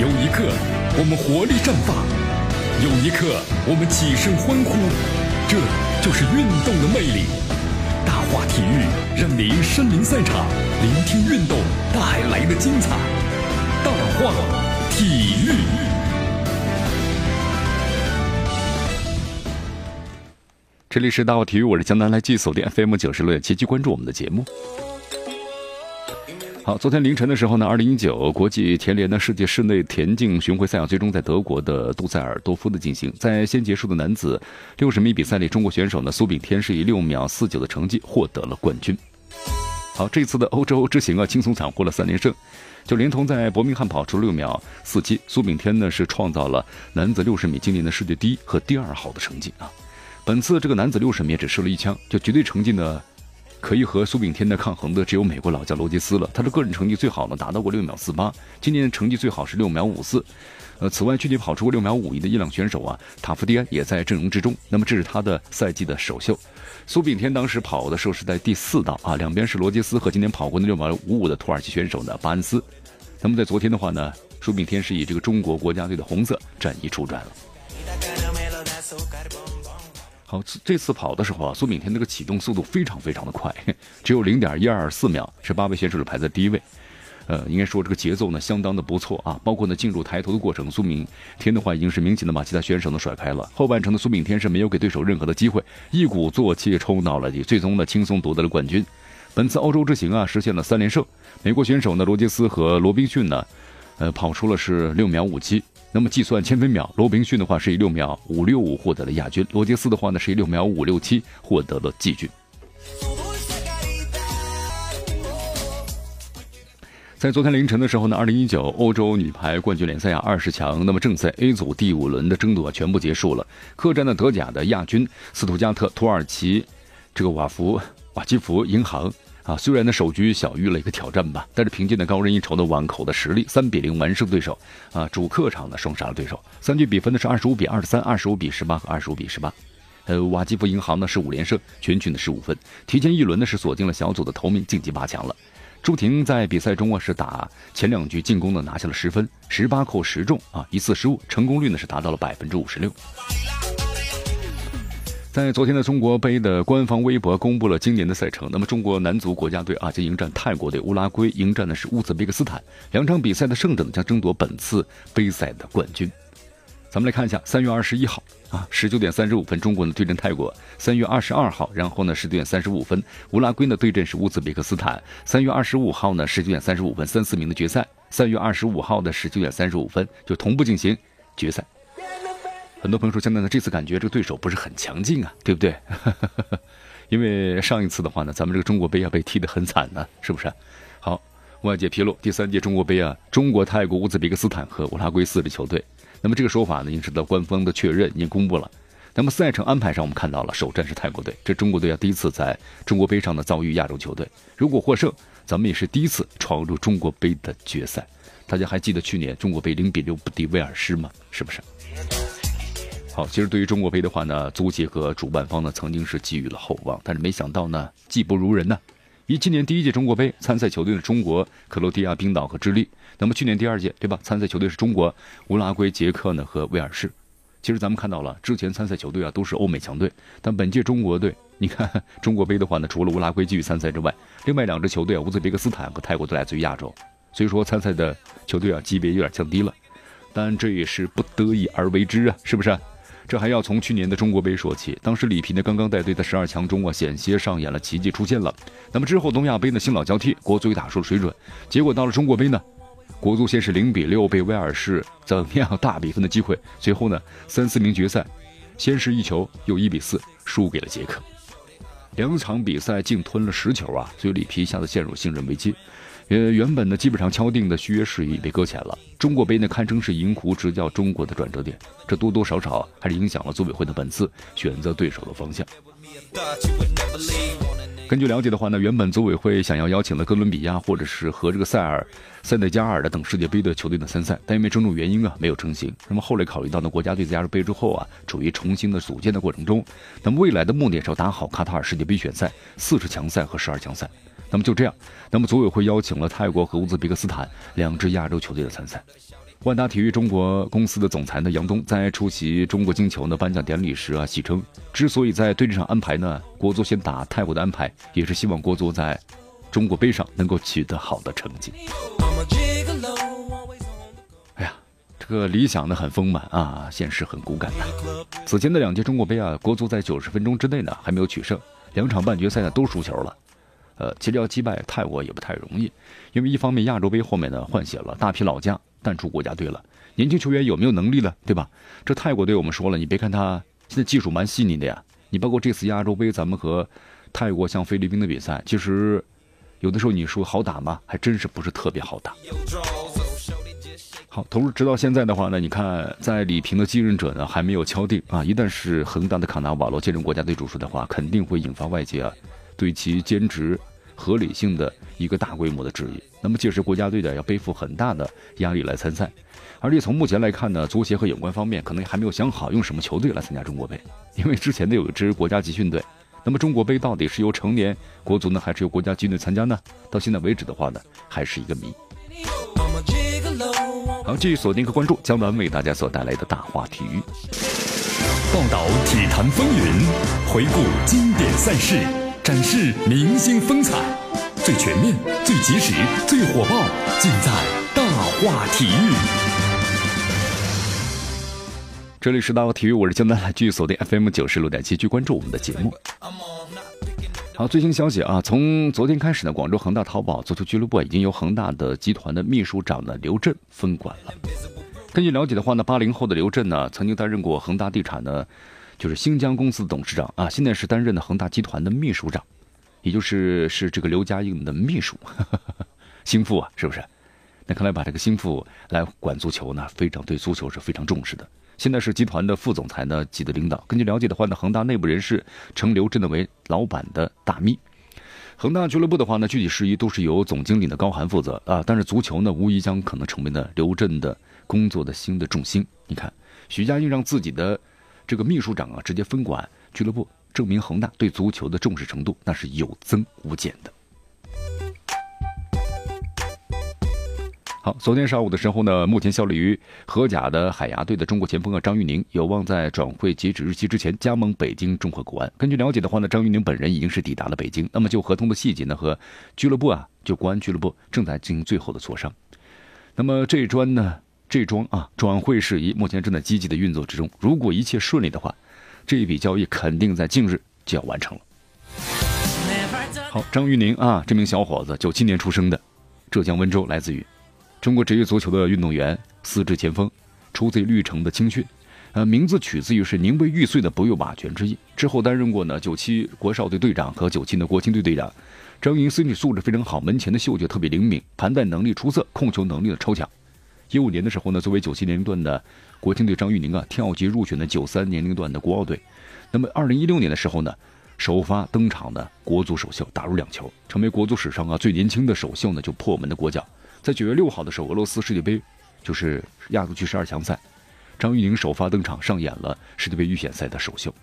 有一刻，我们活力绽放；有一刻，我们起身欢呼。这就是运动的魅力。大话体育让您身临赛场，聆听运动带来的精彩。大话体育。这里是大话体育，我是江南，来继续锁定 FM 九十六点七，继续关注我们的节目。好，昨天凌晨的时候呢，二零一九国际田联的世界室内田径巡回赛啊，最终在德国的杜塞尔多夫的进行。在先结束的男子六十米比赛里，中国选手呢苏炳添是以六秒四九的成绩获得了冠军。好，这次的欧洲之行啊，轻松斩获了三连胜，就连同在伯明翰跑出六秒四七，苏炳添呢是创造了男子六十米今年的世界第一和第二好的成绩啊。本次这个男子六十米只射了一枪，就绝对成绩呢。可以和苏炳添的抗衡的只有美国老将罗杰斯了。他的个人成绩最好呢，达到过六秒四八。今年成绩最好是六秒五四。呃，此外，距离跑出过六秒五一的伊朗选手啊，塔夫迪安也在阵容之中。那么这是他的赛季的首秀。苏炳添当时跑的时候是在第四道啊，两边是罗杰斯和今年跑过的六秒五五的土耳其选手呢巴恩斯。那么在昨天的话呢，苏炳添是以这个中国国家队的红色战衣出战了。好，这次跑的时候啊，苏炳添那个启动速度非常非常的快，只有零点一二四秒，是八位选手里排在第一位。呃，应该说这个节奏呢相当的不错啊。包括呢进入抬头的过程，苏炳添的话已经是明显的把其他选手呢甩开了。后半程的苏炳添是没有给对手任何的机会，一鼓作气冲到了底，最终呢轻松夺得了冠军。本次欧洲之行啊，实现了三连胜。美国选手呢罗杰斯和罗宾逊呢，呃跑出了是六秒五七。那么计算千分秒，罗宾逊的话是以六秒五六五获得了亚军，罗杰斯的话呢是以六秒五六七获得了季军。在昨天凌晨的时候呢，二零一九欧洲女排冠军联赛啊二十强，那么正赛 A 组第五轮的争夺全部结束了，客战的德甲的亚军斯图加特土耳其这个瓦夫瓦基弗银行。啊，虽然呢首局小遇了一个挑战吧，但是凭借呢高人一筹的碗口的实力，三比零完胜对手。啊，主客场呢双杀了对手。三局比分呢是二十五比二十三、二十五比十八和二十五比十八。呃，瓦基弗银行呢是五连胜，全取呢十五分，提前一轮呢是锁定了小组的头名，晋级八强了。朱婷在比赛中啊是打前两局进攻呢拿下了十分，十八扣十中啊，一次失误，成功率呢是达到了百分之五十六。在昨天的中国杯的官方微博公布了今年的赛程。那么，中国男足国家队啊将迎战泰国队，乌拉圭迎战的是乌兹别克斯坦。两场比赛的胜者呢将争夺本次杯赛的冠军。咱们来看一下，三月二十一号啊，十九点三十五分，中国呢对阵泰国；三月二十二号，然后呢十九点三十五分，乌拉圭呢对阵是乌兹别克斯坦；三月二十五号呢十九点三十五分，三四名的决赛；三月二十五号的十九点三十五分就同步进行决赛。很多朋友说，现在呢，这次感觉这个对手不是很强劲啊，对不对？因为上一次的话呢，咱们这个中国杯啊被踢得很惨呢，是不是？好，外界披露，第三届中国杯啊，中国、泰国、乌兹别克斯坦和乌拉圭四支球队。那么这个说法呢，已经得到官方的确认，已经公布了。那么赛程安排上，我们看到了，首战是泰国队，这中国队啊第一次在中国杯上呢遭遇亚洲球队。如果获胜，咱们也是第一次闯入中国杯的决赛。大家还记得去年中国杯零比六不敌威尔士吗？是不是？好，其实对于中国杯的话呢，足协和主办方呢曾经是寄予了厚望，但是没想到呢，技不如人呢。以今年第一届中国杯参赛球队的中国、克罗地亚、冰岛和智利，那么去年第二届对吧？参赛球队是中国、乌拉圭、捷克呢和威尔士。其实咱们看到了，之前参赛球队啊都是欧美强队，但本届中国队，你看中国杯的话呢，除了乌拉圭继续参赛之外，另外两支球队啊，乌兹别克斯坦和泰国都来自于亚洲，所以说参赛的球队啊级别有点降低了。但这也是不得已而为之啊，是不是？这还要从去年的中国杯说起，当时里皮呢刚刚带队在十二强中啊险些上演了奇迹出现了。那么之后东亚杯呢新老交替，国足打出了水准。结果到了中国杯呢，国足先是零比六被威尔士怎么样大比分的机会，随后呢三四名决赛，先是一球又一比四输给了捷克，两场比赛净吞了十球啊，所以里皮一下子陷入信任危机。呃，原本呢，基本上敲定的续约事宜被搁浅了。中国杯呢，堪称是银狐执教中国的转折点，这多多少少还是影响了组委会的本次选择对手的方向。根据了解的话呢，原本组委会想要邀请的哥伦比亚或者是和这个塞尔、塞内加尔的等世界杯的球队的参赛，但因为种种原因啊，没有成型。那么后来考虑到呢，国家队加入杯之后啊，处于重新的组建的过程中，那么未来的目的是要打好卡塔尔世界杯选赛四十强赛和十二强赛。那么就这样，那么组委会邀请了泰国和乌兹别克斯坦两支亚洲球队的参赛。万达体育中国公司的总裁呢杨东在出席中国金球的颁奖典礼时啊，戏称之所以在对这场安排呢，国足先打泰国的安排，也是希望国足在中国杯上能够取得好的成绩。哎呀，这个理想呢很丰满啊，现实很骨感呐。此前的两届中国杯啊，国足在九十分钟之内呢还没有取胜，两场半决赛呢都输球了。呃，其实要击败泰国也不太容易，因为一方面亚洲杯后面呢换血了大批老将。淡出国家队了，年轻球员有没有能力呢？对吧？这泰国队我们说了，你别看他现在技术蛮细腻的呀，你包括这次亚洲杯咱们和泰国像菲律宾的比赛，其实有的时候你说好打吗？还真是不是特别好打。好，投入直到现在的话呢，你看在李平的继任者呢还没有敲定啊，一旦是恒大的卡纳瓦罗接任国家队主帅的话，肯定会引发外界啊对其兼职。合理性的一个大规模的质疑，那么届时国家队的要背负很大的压力来参赛，而且从目前来看呢，足协和有关方面可能还没有想好用什么球队来参加中国杯，因为之前的有一支国家集训队，那么中国杯到底是由成年国足呢，还是由国家军队参加呢？到现在为止的话呢，还是一个谜。好，继续锁定和关注江南为大家所带来的大话体育，报道体坛风云，回顾经典赛事。展示明星风采，最全面、最及时、最火爆，尽在大话体育。这里是大话体育，我是江南，继续锁定 FM 九十六点七，去关注我们的节目。好，最新消息啊，从昨天开始呢，广州恒大淘宝足球俱乐部已经由恒大的集团的秘书长呢刘震分管了。根据了解的话呢，八零后的刘震呢，曾经担任过恒大地产呢。就是新疆公司的董事长啊，现在是担任的恒大集团的秘书长，也就是是这个刘家印的秘书，心腹啊，是不是？那看来把这个心腹来管足球呢，非常对足球是非常重视的。现在是集团的副总裁呢级的领导。根据了解的话呢，恒大内部人士称刘震的为老板的大秘。恒大俱乐部的话呢，具体事宜都是由总经理的高寒负责啊。但是足球呢，无疑将可能成为呢刘震的工作的新的重心。你看，徐家印让自己的。这个秘书长啊，直接分管俱乐部，证明恒大对足球的重视程度那是有增无减的。好，昨天上午的时候呢，目前效力于荷甲的海牙队的中国前锋啊张玉宁有望在转会截止日期之前加盟北京中赫国安。根据了解的话呢，张玉宁本人已经是抵达了北京，那么就合同的细节呢和俱乐部啊，就国安俱乐部正在进行最后的磋商。那么这一专呢？这桩啊转会事宜目前正在积极的运作之中，如果一切顺利的话，这一笔交易肯定在近日就要完成了。好，张玉宁啊，这名小伙子，九七年出生的，浙江温州，来自于中国职业足球的运动员，四支前锋，出自绿城的青训，呃，名字取自于是宁为玉碎的不用瓦全之意。之后担任过呢九七国少队队长和九七的国青队队长。张玉宁身体素质非常好，门前的嗅觉特别灵敏，盘带能力出色，控球能力的超强。一五年的时候呢，作为九七年龄段的国青队张玉宁啊，跳级入选的九三年龄段的国奥队。那么二零一六年的时候呢，首发登场的国足首秀，打入两球，成为国足史上啊最年轻的首秀呢就破门的国脚。在九月六号的时候，俄罗斯世界杯就是亚洲区十二强赛，张玉宁首发登场，上演了世界杯预选赛的首秀。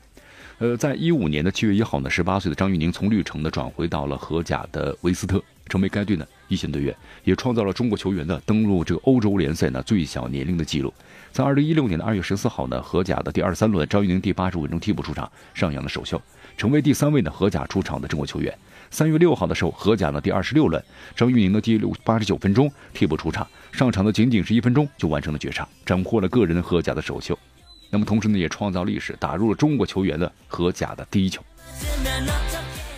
呃，在一五年的七月一号呢，十八岁的张玉宁从绿城呢转回到了荷甲的维斯特。成为该队呢一线队员，也创造了中国球员的登陆这个欧洲联赛呢最小年龄的记录。在二零一六年的二月十四号呢，荷甲的第二十三轮，张玉宁第八十五分钟替补出场，上演了首秀，成为第三位呢荷甲出场的中国球员。三月六号的时候，荷甲呢第二十六轮，张玉宁的第六八十九分钟替补出场，上场的仅仅是一分钟就完成了绝杀，斩获了个人荷甲的首秀。那么同时呢，也创造历史，打入了中国球员的荷甲的第一球。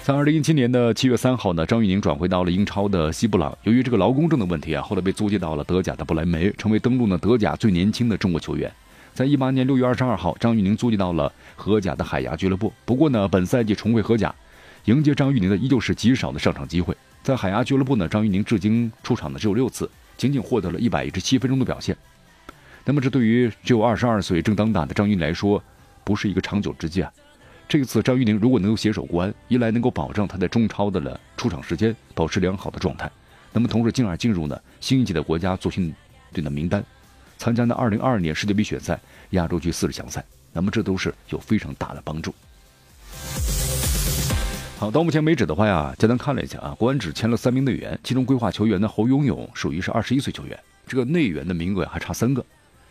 在二零一七年的七月三号呢，张玉宁转回到了英超的西布朗。由于这个劳工证的问题啊，后来被租借到了德甲的不莱梅，成为登陆呢德甲最年轻的中国球员。在一八年六月二十二号，张玉宁租借到了荷甲的海牙俱乐部。不过呢，本赛季重回荷甲，迎接张玉宁的依旧是极少的上场机会。在海牙俱乐部呢，张玉宁至今出场的只有六次，仅仅获得了一百一十七分钟的表现。那么这对于只有二十二岁正当打的张玉宁来说，不是一个长久之计啊。这一次张玉宁如果能够携手国安，一来能够保证他在中超的了出场时间保持良好的状态，那么同时进而进入呢新一届的国家足训队的名单，参加呢二零二二年世界杯选赛亚洲区四十强赛，那么这都是有非常大的帮助。好，到目前为止的话呀，简单看了一下啊，国安只签了三名队员，其中规划球员呢侯永永属于是二十一岁球员，这个内援的名额还差三个。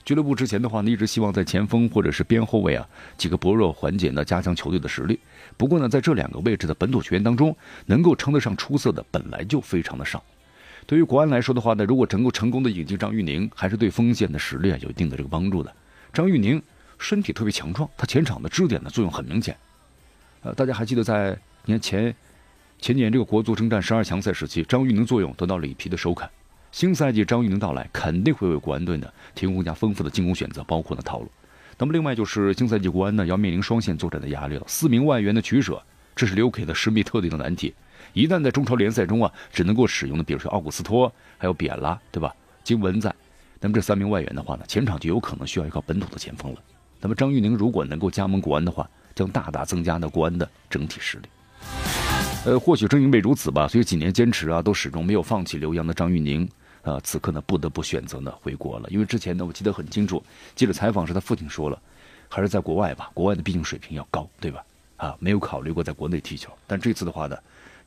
俱乐部之前的话呢，一直希望在前锋或者是边后卫啊几个薄弱环节呢，加强球队的实力。不过呢，在这两个位置的本土球员当中，能够称得上出色的本来就非常的少。对于国安来说的话呢，如果能够成功的引进张玉宁，还是对锋线的实力啊有一定的这个帮助的。张玉宁身体特别强壮，他前场的支点的作用很明显。呃，大家还记得在年前前年这个国足征战十二强赛时期，张玉宁作用得到了里皮的首肯。新赛季张玉宁到来，肯定会为国安队呢提供更加丰富的进攻选择，包括呢套路。那么另外就是新赛季国安呢要面临双线作战的压力了，四名外援的取舍，这是留给了施密特的一个难题。一旦在中超联赛中啊，只能够使用的，比如说奥古斯托，还有比埃拉，对吧？金文在，那么这三名外援的话呢，前场就有可能需要一个本土的前锋了。那么张玉宁如果能够加盟国安的话，将大大增加呢国安的整体实力。呃，或许正因为如此吧，所以几年坚持啊，都始终没有放弃留洋的张玉宁，啊，此刻呢不得不选择呢回国了。因为之前呢，我记得很清楚，记者采访时他父亲说了，还是在国外吧，国外的毕竟水平要高，对吧？啊，没有考虑过在国内踢球。但这次的话呢，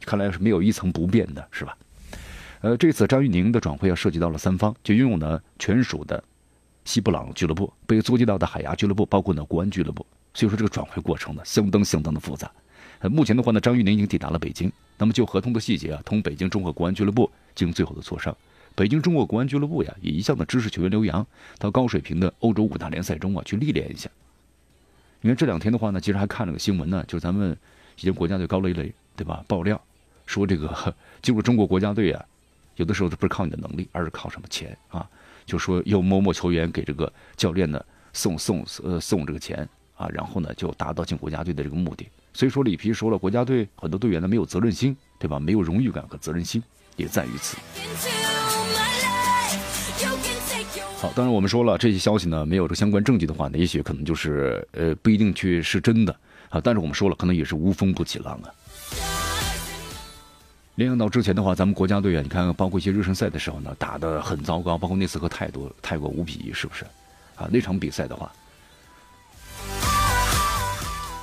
看来是没有一层不变的，是吧？呃，这次张玉宁的转会要涉及到了三方，就拥有呢全属的西布朗俱乐部、被租借到的海牙俱乐部，包括呢国安俱乐部。所以说这个转会过程呢，相当相当的复杂。目前的话呢，张玉宁已经抵达了北京。那么就合同的细节啊，同北京中国国安俱乐部进行最后的磋商。北京中国国安俱乐部呀，也一向的支持球员留洋到高水平的欧洲五大联赛中啊去历练一下。你看这两天的话呢，其实还看了个新闻呢，就是咱们一些国家队高磊磊对吧？爆料说这个 进入中国国家队啊，有的时候不是靠你的能力，而是靠什么钱啊？就说有某某球员给这个教练呢送送呃送这个钱啊，然后呢就达到进国家队的这个目的。所以说，里皮说了，国家队很多队员呢没有责任心，对吧？没有荣誉感和责任心，也在于此。好，当然我们说了，这些消息呢没有这相关证据的话呢，也许可能就是呃不一定去是真的啊。但是我们说了，可能也是无风不起浪啊。联想到之前的话，咱们国家队啊，你看，包括一些热身赛的时候呢，打得很糟糕，包括那次和泰国泰国五比一，是不是？啊，那场比赛的话。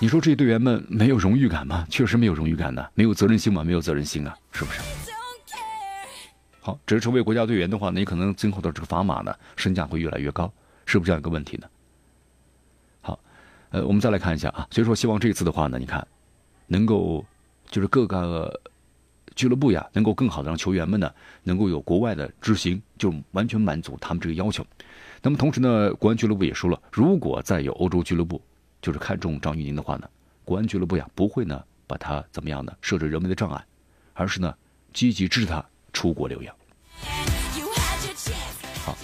你说这些队员们没有荣誉感吗？确实没有荣誉感的，没有责任心吗？没有责任心啊，是不是？好，只是成为国家队员的话，你可能今后的这个砝码呢，身价会越来越高，是不是这样一个问题呢？好，呃，我们再来看一下啊，所以说希望这次的话呢，你看，能够就是各个俱乐部呀，能够更好的让球员们呢，能够有国外的执行，就完全满足他们这个要求。那么同时呢，国安俱乐部也说了，如果再有欧洲俱乐部。就是看中张玉宁的话呢，国安俱乐部呀不会呢把他怎么样呢设置人为的障碍，而是呢积极支持他出国留洋。好，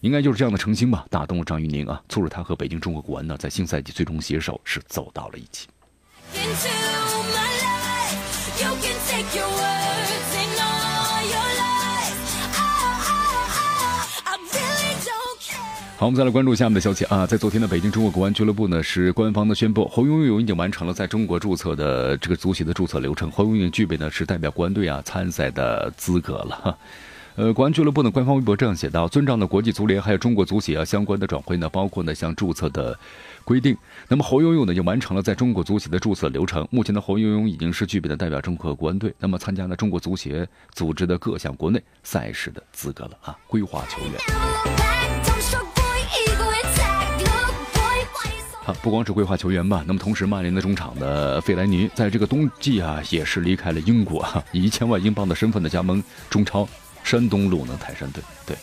应该就是这样的澄清吧，打动了张玉宁啊，促使他和北京中国国安呢在新赛季最终携手是走到了一起。好，我们再来关注下面的消息啊，在昨天的北京中国国安俱乐部呢，是官方的宣布，侯永永已经完成了在中国注册的这个足协的注册流程，侯永永具备呢是代表国安队啊参赛的资格了。呃，国安俱乐部呢官方微博这样写道：遵照呢国际足联还有中国足协啊相关的转会呢，包括呢像注册的规定，那么侯永永呢就完成了在中国足协的注册流程。目前的侯永永已经是具备了代表中国国安队，那么参加了中国足协组织的各项国内赛事的资格了啊，规划球员。不光是规划球员吧，那么同时，曼联的中场的费莱尼在这个冬季啊，也是离开了英国，以一千万英镑的身份的加盟中超山东鲁能泰山队。对，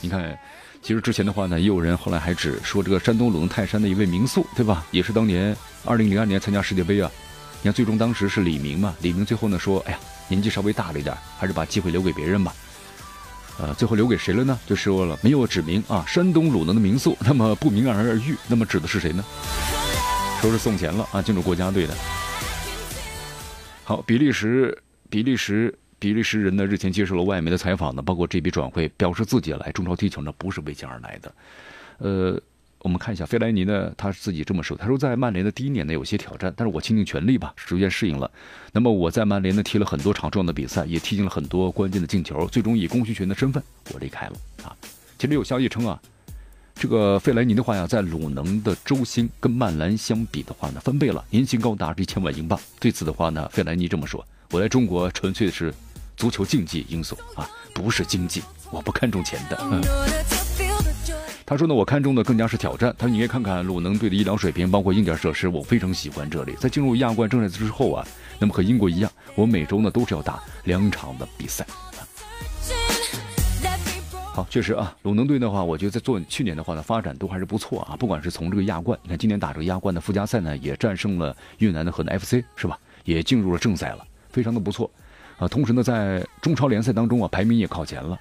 你看，其实之前的话呢，也有人后来还指说这个山东鲁能泰山的一位名宿，对吧？也是当年二零零二年参加世界杯啊，你看最终当时是李明嘛，李明最后呢说，哎呀，年纪稍微大了一点，还是把机会留给别人吧。呃，最后留给谁了呢？就说了没有指明啊，山东鲁能的名宿，那么不明而喻，那么指的是谁呢？说是送钱了啊，进入国家队的。好，比利时，比利时，比利时人呢日前接受了外媒的采访呢，包括这笔转会，表示自己来中超踢球呢不是为钱而来的，呃。我们看一下费莱尼呢，他自己这么说：“他说在曼联的第一年呢，有些挑战，但是我倾尽全力吧，逐渐适应了。那么我在曼联呢踢了很多场重要的比赛，也踢进了很多关键的进球，最终以功勋群的身份我离开了啊。其实有消息称啊，这个费莱尼的话呀，在鲁能的周薪跟曼联相比的话呢，翻倍了，年薪高达一千万英镑。对此的话呢，费莱尼这么说：我来中国纯粹是足球竞技因素啊，不是经济。”我不看重钱的。嗯。他说呢，我看中的更加是挑战。他说，你可以看看鲁能队的医疗水平，包括硬件设施，我非常喜欢这里。在进入亚冠正赛之后啊，那么和英国一样，我每周呢都是要打两场的比赛。好，确实啊，鲁能队的话，我觉得在做去年的话呢，发展都还是不错啊。不管是从这个亚冠，你看今年打这个亚冠的附加赛呢，也战胜了越南的河南 FC，是吧？也进入了正赛了，非常的不错啊。同时呢，在中超联赛当中啊，排名也靠前了。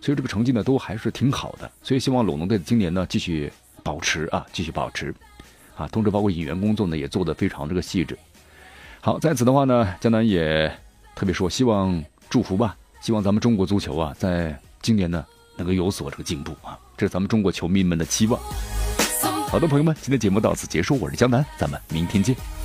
所以这个成绩呢都还是挺好的，所以希望鲁能队今年呢继续保持啊，继续保持，啊，同时包括引援工作呢也做得非常这个细致。好，在此的话呢，江南也特别说，希望祝福吧，希望咱们中国足球啊，在今年呢能够有所这个进步啊，这是咱们中国球迷们的期望。好的，朋友们，今天节目到此结束，我是江南，咱们明天见。